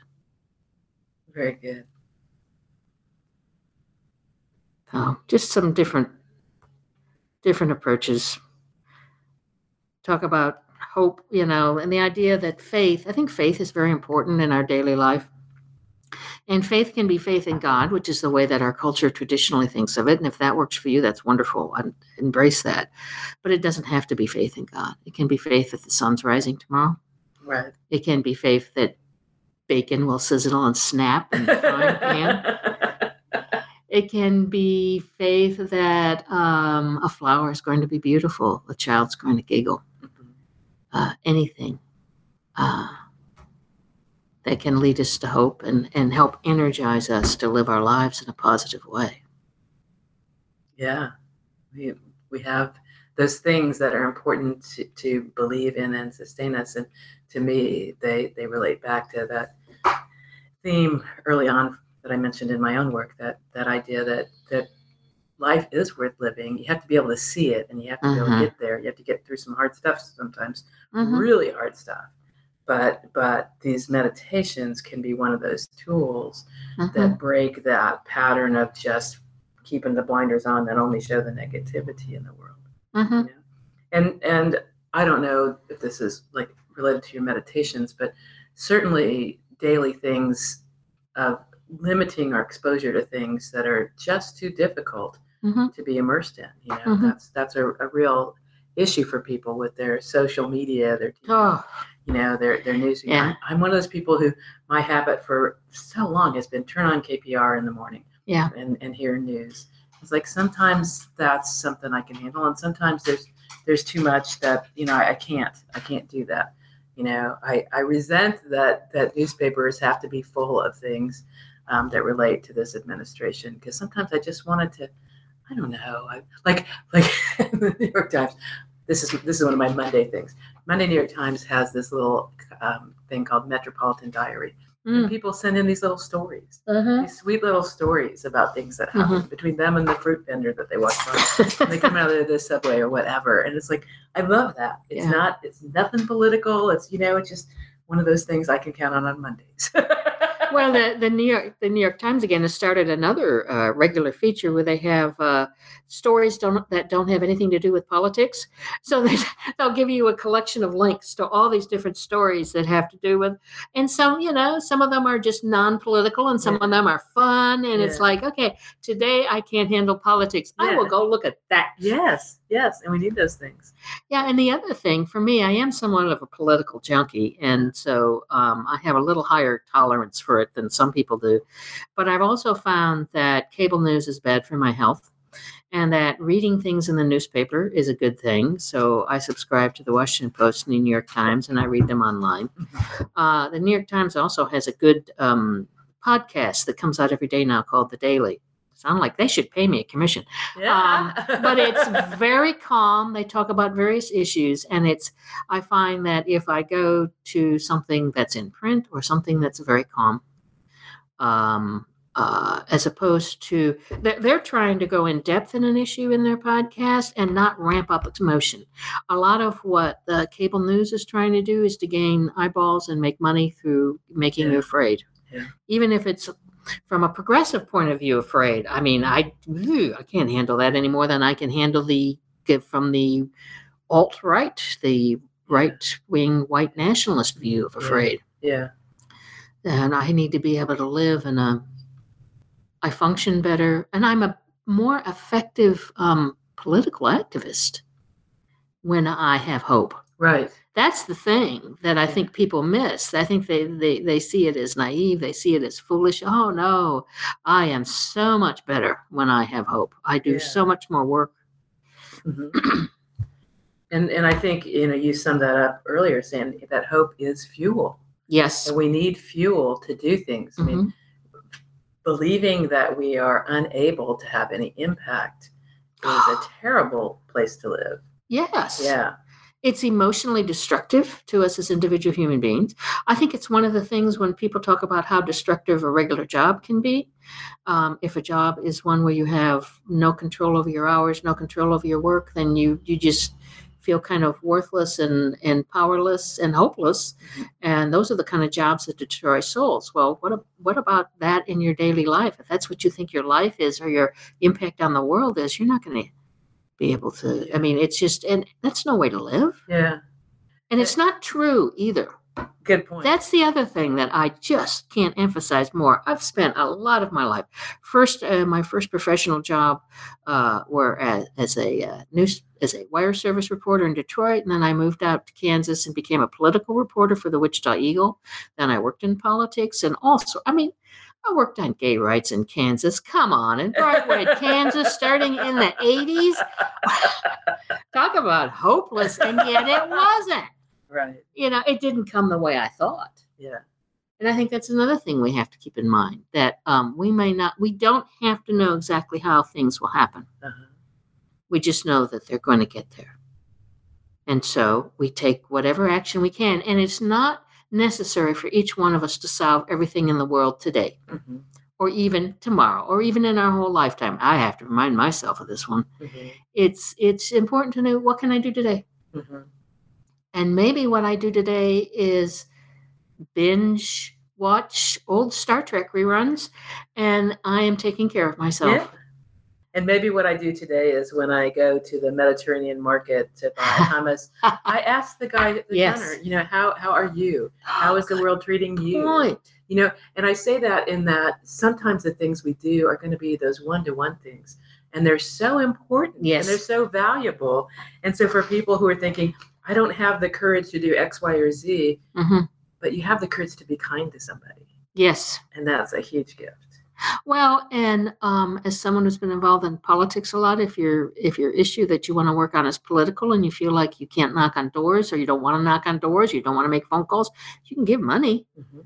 Very good. So just some different different approaches. Talk about hope, you know, and the idea that faith, I think faith is very important in our daily life. And faith can be faith in God, which is the way that our culture traditionally thinks of it. And if that works for you, that's wonderful. I embrace that. But it doesn't have to be faith in God. It can be faith that the sun's rising tomorrow. Right. It can be faith that bacon will sizzle and snap in the frying pan. <laughs> It can be faith that um, a flower is going to be beautiful, a child's going to giggle, uh, anything uh, that can lead us to hope and, and help energize us to live our lives in a positive way. yeah. We, we have those things that are important to, to believe in and sustain us. And to me, they, they relate back to that theme early on that I mentioned in my own work, that, that idea that, that life is worth living. You have to be able to see it and you have to be able to get there. You have to get through some hard stuff sometimes, Mhm. really hard stuff. But but these meditations can be one of those tools that break that pattern of just keeping the blinders on that only show the negativity in the world. Mhm. You know? And and I don't know if this is like related to your meditations, but certainly daily things of limiting our exposure to things that are just too difficult Mhm. to be immersed in. You know, that's that's a, a real issue for people with their social media, their TV, Oh, you know, their their news. Yeah. I'm, one of those people who my habit for so long has been turn on KPR in the morning. Yeah. And and hear news. It's like sometimes that's something I can handle, and sometimes there's there's too much that you know I, I can't I can't do that. You know, I I resent that that newspapers have to be full of things um, that relate to this administration because sometimes I just wanted to. I don't know. I like like <laughs> the New York Times. This is this is one of my Monday things. Monday New York Times has this little um, thing called Metropolitan Diary. Mm, people send in these little stories, uh-huh. these sweet little stories about things that happen between them and the fruit vendor that they walk by. <laughs> They come out of the subway or whatever, and it's like I love that. It's Yeah. not. It's nothing political. It's you know. It's just one of those things I can count on on Mondays. <laughs> well, the, the New York the New York Times again has started another uh, regular feature where they have uh, stories don't, that don't have anything to do with politics. So <laughs> they, they'll give you a collection of links to all these different stories that have to do with, and some you know some of them are just non-political and some Yeah. of them are fun. And it's like, okay, today I can't handle politics. I will go look at that. yes, yes, and we need those things. Yeah, and the other thing for me, I am somewhat of a political junkie, and so um, I have a little higher tolerance for it than some people do. But I've also found that cable news is bad for my health, and that reading things in the newspaper is a good thing. So I subscribe to the Washington Post and the New York Times, and I read them online. Uh, the New York Times also has a good um, podcast that comes out every day now called The Daily. Sound like they should pay me a commission Yeah, but it's <laughs> very calm. They talk about various issues, and it's. I find that if I go to something that's in print or something that's very calm, um, uh, as opposed to they're, they're trying to go in depth in an issue in their podcast and not ramp up its emotion. A lot of what the cable news is trying to do is to gain eyeballs and make money through making Yeah. you afraid, Yeah. even if it's from a progressive point of view afraid i mean i i can't handle that any more than i can handle the from the alt right the right wing white nationalist view of Yeah. afraid yeah, and i need to be able to live in a i function better and i'm a more effective um, political activist when i have hope right. That's the thing that I think people miss. I think they, they they see it as naive. They see it as foolish. Oh no, I am so much better when I have hope. I do Yeah. so much more work. Mhm. and and I think you know you summed that up earlier, saying that hope is fuel. Yes. And we need fuel to do things. I mean, Mhm. believing that we are unable to have any impact is a <gasps> terrible place to live. Yes. Yeah. It's emotionally destructive to us as individual human beings. I think it's one of the things when people talk about how destructive a regular job can be. Um, if a job is one where you have no control over your hours, no control over your work, then you you just feel kind of worthless and, and powerless and hopeless. And those are the kind of jobs that destroy souls. Well, what what about that in your daily life? If that's what you think your life is or your impact on the world is, you're not going to be able to. I mean, it's just, and that's no way to live. Yeah. And it's not true either. Good point. That's the other thing that I just can't emphasize more. I've spent a lot of my life. First, uh, my first professional job uh, were as, as a uh, news as a wire service reporter in Detroit, and then I moved out to Kansas and became a political reporter for the Wichita Eagle. Then I worked in politics, and also, I mean, I worked on gay rights in Kansas. Come on, in Brightwood, Kansas, starting in the '80s. <laughs> Talk about hopeless, and yet it wasn't right. you know, it didn't come the way I thought. Yeah. And I think that's another thing we have to keep in mind that um, we may not, we don't have to know exactly how things will happen. Uh-huh. We just know that they're going to get there. And so we take whatever action we can. And it's not necessary for each one of us to solve everything in the world today Mhm. or even tomorrow or even in our whole lifetime. I have to remind myself of this one. Mhm. It's it's important to know what can I do today? Mhm. And maybe what I do today is binge watch old Star Trek reruns, and I am taking care of myself. And maybe what I do today is when I go to the Mediterranean market to buy <laughs> hummus, I ask the guy at the Yes. counter, you know, how how are you? <gasps> How is the world treating you? point? You know, and I say that in that sometimes the things we do are going to be those one to one things. And they're so important Yes. and they're so valuable. And so for people who are thinking, I don't have the courage to do X, Y, or Z, hmm but you have the courage to be kind to somebody. Yes. And that's a huge gift. Well, and um, as someone who's been involved in politics a lot, if your if your issue that you want to work on is political and you feel like you can't knock on doors or you don't want to knock on doors, you don't want to make phone calls, you can give money Mhm.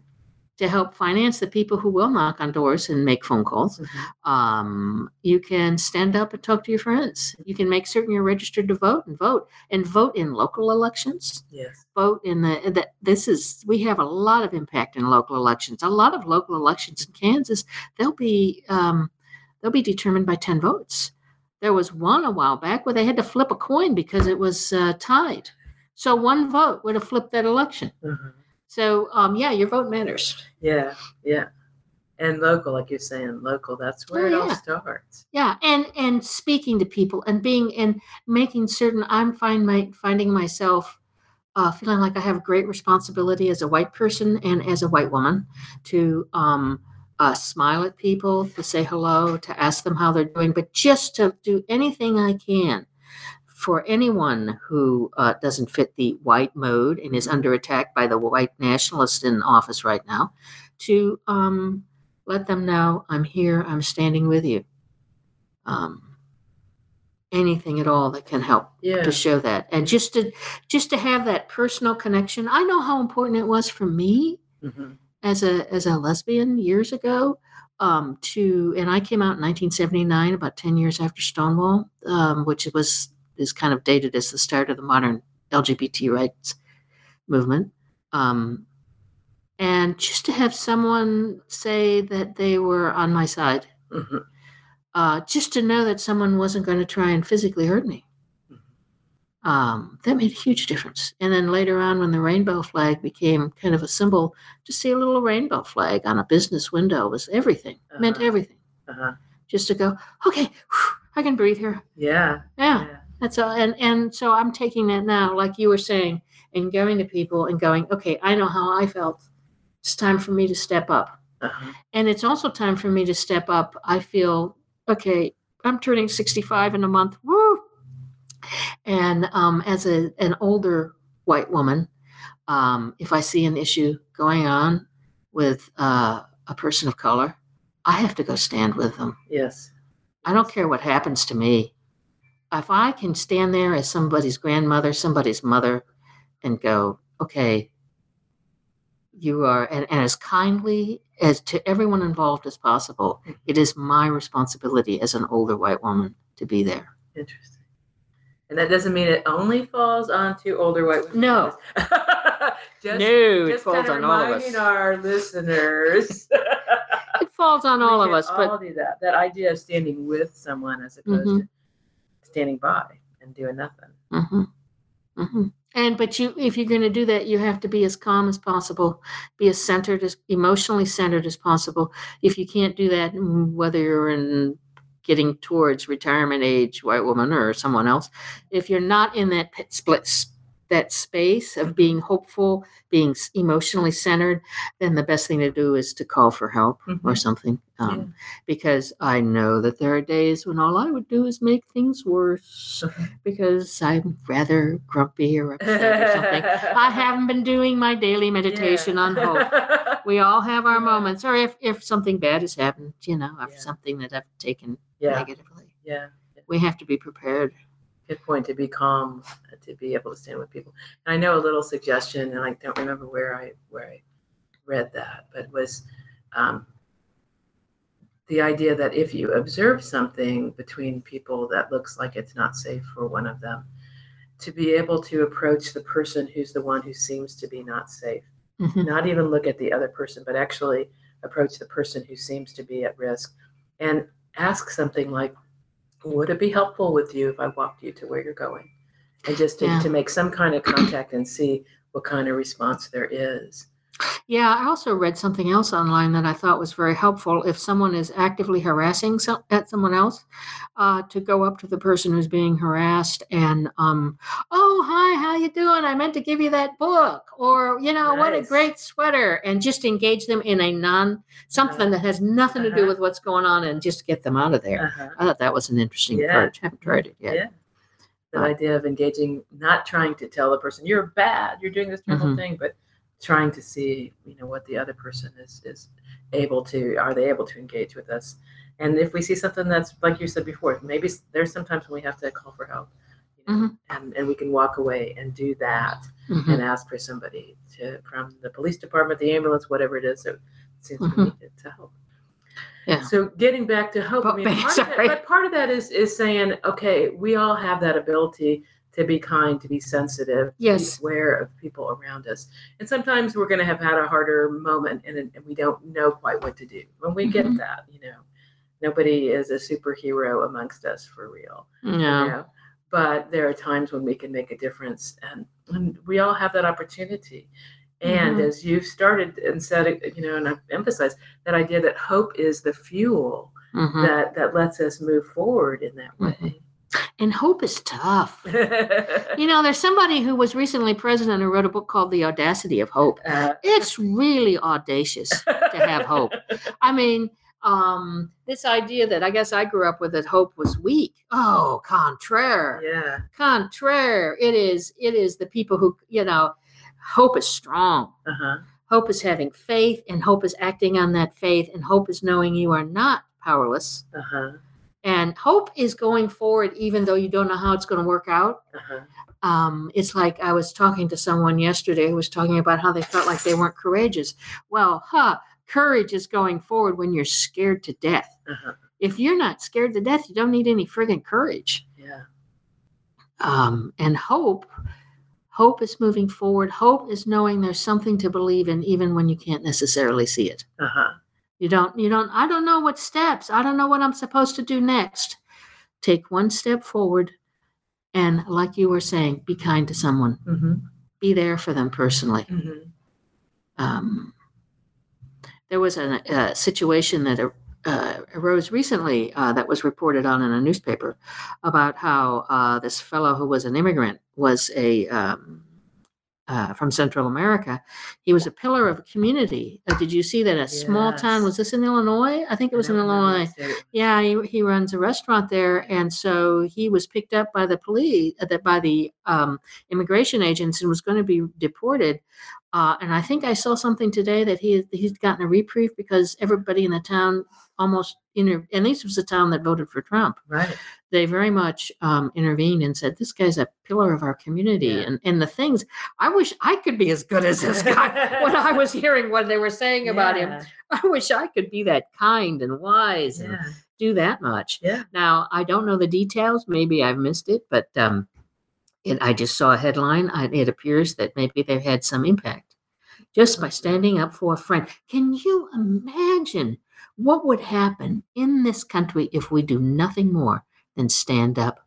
To help finance the people who will knock on doors and make phone calls. Mhm. Um, you can stand up and talk to your friends. You can make certain you're registered to vote and vote and vote in local elections. Yes. Vote in the that this is we have a lot of impact in local elections. A lot of local elections in Kansas they'll be um, they'll be determined by ten votes. There was one a while back where they had to flip a coin because it was uh, tied. So one vote would have flipped that election. Mhm. So um, yeah, your vote matters. Yeah. Yeah. And local, like you're saying, local, that's where Oh, it all starts. Yeah, and and speaking to people and being and making certain I'm find my finding myself uh, feeling like I have a great responsibility as a white person and as a white woman to um, uh, smile at people, to say hello, to ask them how they're doing, but just to do anything I can for anyone who uh, doesn't fit the white mode and is under attack by the white nationalists in office right now, to um, let them know I'm here, I'm standing with you. Um, anything at all that can help Yeah. to show that, and just to just to have that personal connection. I know how important it was for me Mhm. as a as a lesbian years ago um, to and I came out in 1979, about 10 years after Stonewall, um, which was is kind of dated as the start of the modern LGBT rights movement. Um, and just to have someone say that they were on my side, Mhm. uh, just to know that someone wasn't going to try and physically hurt me. Um, that made a huge difference. And then later on, when the rainbow flag became kind of a symbol, to see a little rainbow flag on a business window was everything, meant Uh-huh. everything. Uh-huh. Just to go, okay, whew, I can breathe here. Yeah. Yeah, Yeah. That's all. And and so I'm taking that now, like you were saying, and going to people and going, okay, I know how I felt. It's time for me to step up. Uh-huh. And it's also time for me to step up. I feel, okay, I'm turning 65 in a month. Woo! And um, as a, an older white woman, um, if I see an issue going on with uh, a person of color, I have to go stand with them. Yes. I don't care what happens to me. If I can stand there as somebody's grandmother, somebody's mother, and go, okay, you are, and, and as kindly as to everyone involved as possible, it is my responsibility as an older white woman to be there. Interesting. And that doesn't mean it only falls onto older white women. No. <laughs> just, no, just all of reminding our listeners. <laughs> It falls on <laughs> all of us, but all do that. That idea of standing with someone as opposed Mhm. to standing by and doing nothing. hmm hmm And but you, if you're going to do that, you have to be as calm as possible, be as centered as emotionally centered as possible. If you can't do that, mm, whether you're in getting towards retirement age, white woman or someone else, if you're not in that split that space of being hopeful, being emotionally centered, then the best thing to do is to call for help or Mhm. something. Um, Yeah. Because I know that there are days when all I would do is make things worse because I'm rather grumpy or upset or something. I <laughs> haven't been doing my daily meditation on hope. We all have our Yeah. moments, or if, if something bad has happened, you know, Yeah. something that I've taken yeah, negatively. yeah. We have to be prepared. Point. To be calm, to be able to stand with people. And I know a little suggestion, and I don't remember where I where I read that, but was um, the idea that if you observe something between people that looks like it's not safe for one of them, to be able to approach the person who's the one who seems to be not safe, Mhm. not even look at the other person, but actually approach the person who seems to be at risk and ask something like, Would it be helpful with you if I walked you to where you're going? And just to, Yeah. to make some kind of contact and see what kind of response there is. Yeah, I also read something else online that I thought was very helpful. If someone is actively harassing some, at someone else, uh, to go up to the person who's being harassed and, um, oh hi, how you doing? I meant to give you that book, or you know, what a great sweater, and just engage them in a non something that has nothing to do Uh-huh. with what's going on, and just get them out of there. Uh-huh. I thought that was an interesting Yeah. approach. haven't tried it yet. Yeah. The Uh, idea of engaging, not trying to tell the person you're bad, you're doing this terrible Mhm. thing, but trying to see, you know, what the other person is is able to. Are they able to engage with us? And if we see something that's like you said before, maybe there's sometimes when we have to call for help, you know, Mhm. and and we can walk away and do that Mhm. and ask for somebody to from the police department, the ambulance, whatever it is that seems to Mhm. need to help. Yeah. So getting back to hope, I But- mean, <laughs> part of that, but part of that is is saying, okay, we all have that ability to be kind, to be sensitive, to Yes. be aware of people around us. And sometimes we're going to have had a harder moment, and, and we don't know quite what to do. When we get Mhm. that, you know, nobody is a superhero amongst us for real. you Yeah. know? But there are times when we can make a difference, and, and we all have that opportunity. And Mhm. as you've started and said, you know, and I've emphasized that idea that hope is the fuel Mhm. that that lets us move forward in that way. And hope is tough. <laughs> You know, there's somebody who was recently president who wrote a book called The Audacity of Hope. Uh, It's really audacious to have hope. I mean, um, this idea that I guess I grew up with that hope was weak. Oh, contraire. yeah, Contraire. It is it is the people who, you know, hope is strong. uh huh, Hope is having faith, and hope is acting on that faith, and hope is knowing you are not powerless. uh huh, And hope is going forward even though you don't know how it's going to work out. uh huh. um, it's like I was talking to someone yesterday who was talking about how they felt like they weren't courageous. Well, huh, courage is going forward when you're scared to death. Uh-huh. If you're not scared to death, you don't need any friggin' courage. Yeah, Um, and hope, hope is moving forward. Hope is knowing there's something to believe in, even when you can't necessarily see it. uh huh. You don't, you don't, I don't know what steps, I don't know what I'm supposed to do next. Take one step forward. And like you were saying, be kind to someone. Mm-hmm. be there for them personally. Mm-hmm. Um, there was a, a situation that uh, arose recently uh, that was reported on in a newspaper about how uh, this fellow who was an immigrant was a um, uh, from Central America. He was a pillar of a community. Uh, did you see that a small town? Was this in Illinois? I think it was in Illinois. Yeah, he, he runs a restaurant there, and so he was picked up by the police, uh, that by the um, immigration agents, and was going to be deported. Uh, and I think I saw something today that he he's gotten a reprieve because everybody in the town almost inter- and this was the town that voted for Trump. Right. They very much um, intervened and said, "This guy's a pillar of our community." Yeah. And and the things I wish I could be as good as this <laughs> guy. when I was hearing what they were saying about him, I wish I could be that kind and wise and do that much. Yeah. Now, I don't know the details. Maybe I've missed it, but um, it, I just saw a headline. I, it appears that maybe they've had some impact just by standing up for a friend. Can you imagine what would happen in this country if we do nothing more than stand up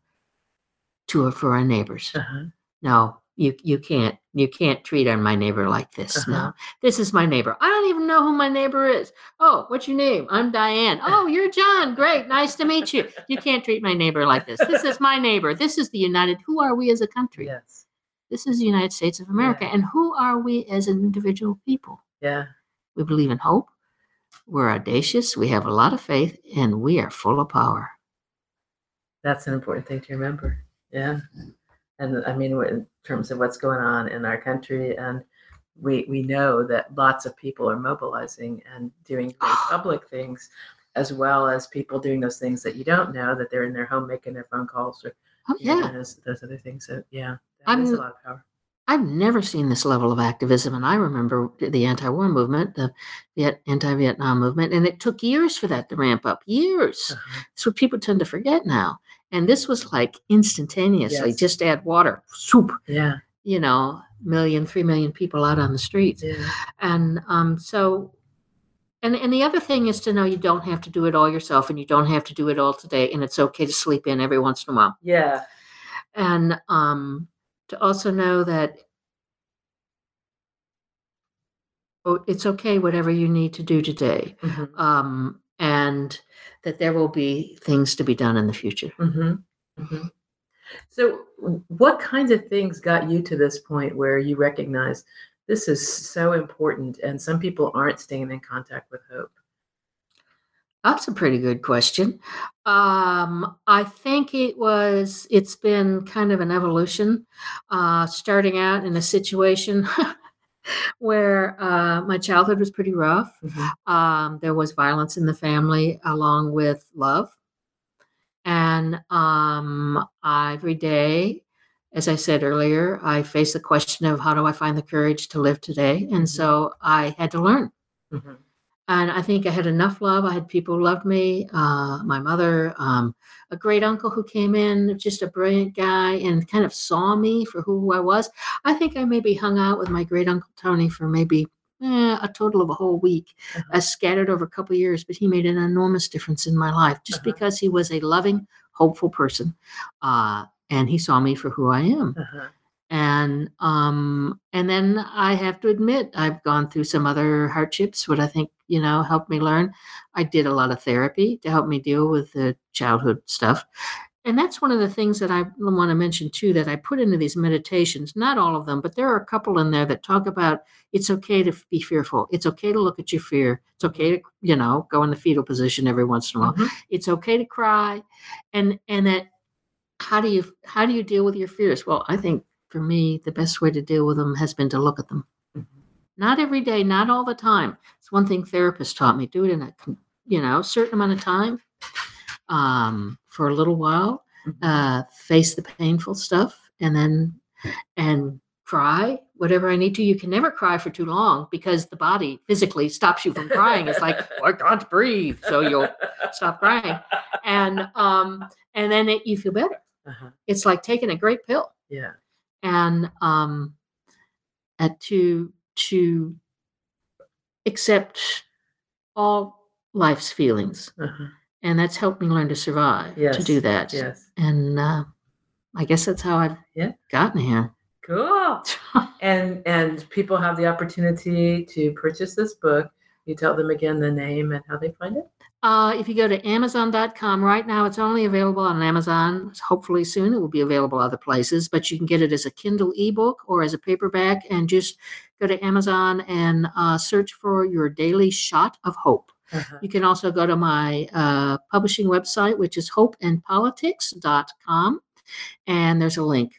to or for our neighbors? Uh-huh. No, you you can't you can't treat our, my neighbor like this. Uh-huh. No, this is my neighbor. I don't even know who my neighbor is. Oh, what's your name? I'm Diane. Oh, you're John. Great, nice to meet you. You can't treat my neighbor like this. This is my neighbor. This is the United. Who are we as a country? Yes. This is the United States of America. Yeah. And who are we as an individual people? Yeah. We believe in hope. We're audacious. We have a lot of faith, and we are full of power. That's an important thing to remember. Yeah. And I mean, in terms of what's going on in our country, and we we know that lots of people are mobilizing and doing <sighs> great public things, as well as people doing those things that you don't know that they're in their home making their phone calls or Oh you know, yeah. those, those other things. So yeah, that is a lot of power. I've never seen this level of activism, and I remember the anti-war movement, the Viet- anti-Vietnam movement, and it took years for that to ramp up. Years. Uh-huh. It's what people tend to forget now. And this was like instantaneously. Yes. Just add water, soup. Yeah. You know, million, three million people out on the streets, Yeah. and um, so. And, and the other thing is to know you don't have to do it all yourself and you don't have to do it all today and it's okay to sleep in every once in a while Yeah. and um, to also know that oh, it's okay, whatever you need to do today, Mhm. um, and that there will be things to be done in the future. Mhm. Mhm. So, what kinds of things got you to this point where you recognize this is so important, and some people aren't staying in contact with hope? That's a pretty good question. Um, I think it was. It's been kind of an evolution, uh, starting out in a situation <laughs> where uh, my childhood was pretty rough. Mhm. Um, there was violence in the family, along with love. And um, every day, as I said earlier, I face the question of how do I find the courage to live today? And Mhm. so I had to learn. Mhm. And I think I had enough love. I had people who loved me, uh, my mother, um, a great uncle who came in, just a brilliant guy, and kind of saw me for who I was. I think I maybe hung out with my great uncle Tony for maybe eh, a total of a whole week, Uh-huh. uh, scattered over a couple of years, but he made an enormous difference in my life just Uh-huh. because he was a loving, hopeful person. Uh, and he saw me for who I am Uh-huh. And um and then i have to admit i've gone through some other hardships what i think you know helped me learn. I did a lot of therapy to help me deal with the childhood stuff. And that's one of the things that i want to mention too that i put into these meditations not all of them but there are a couple in there that talk about it's okay to be fearful. It's okay to look at your fear. It's okay to you know go in the fetal position every once in a while. Mhm. it's okay to cry. And and that how do you how do you deal with your fears? Well i think for me the best way to deal with them has been to look at them Mhm. not every day not all the time it's one thing therapists taught me do it in a you know certain amount of time um, for a little while Mhm. uh, face the painful stuff and then and cry whatever i need to you can never cry for too long because the body physically stops you from crying it's like i can't breathe so you'll stop crying and um and then it, you feel better Uh-huh. it's like taking a great pill Yeah. And um and to to accept all life's feelings Uh-huh. and that's helped me learn to survive to do that Yes. and uh, i guess that's how i've Yeah. gotten here Cool. <laughs> And and people have the opportunity to purchase this book. You tell them again the name and how they find it. Uh, if you go to amazon.com right now it's only available on amazon hopefully soon it will be available other places but you can get it as a kindle ebook or as a paperback and just go to amazon and uh, search for your daily shot of hope Uh-huh. You can also go to my uh, publishing website, which is hopeandpolitics.com. And there's a link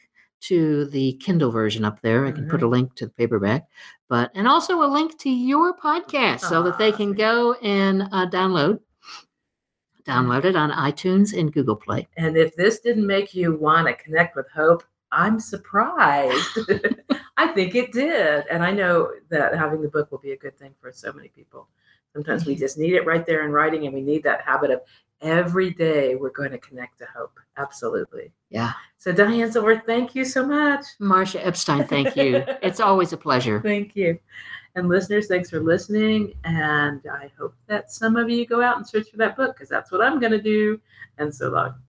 to the Kindle version up there. I can put a link to the paperback, but and also a link to your podcast so that they Ah, can go and uh, download download it on iTunes and Google Play. And if this didn't make you want to connect with hope, I'm surprised. <laughs> I think it did. And I know that having the book will be a good thing for so many people. Sometimes we mm-hmm. just need it right there in writing, and we need that habit of every day we're going to connect to hope. Absolutely. Yeah. So, Diane Silver, thank you so much. Marcia Epstein, thank you. <laughs> it's always a pleasure. Thank you. And listeners, thanks for listening. And I hope that some of you go out and search for that book because that's what I'm going to do. And so long.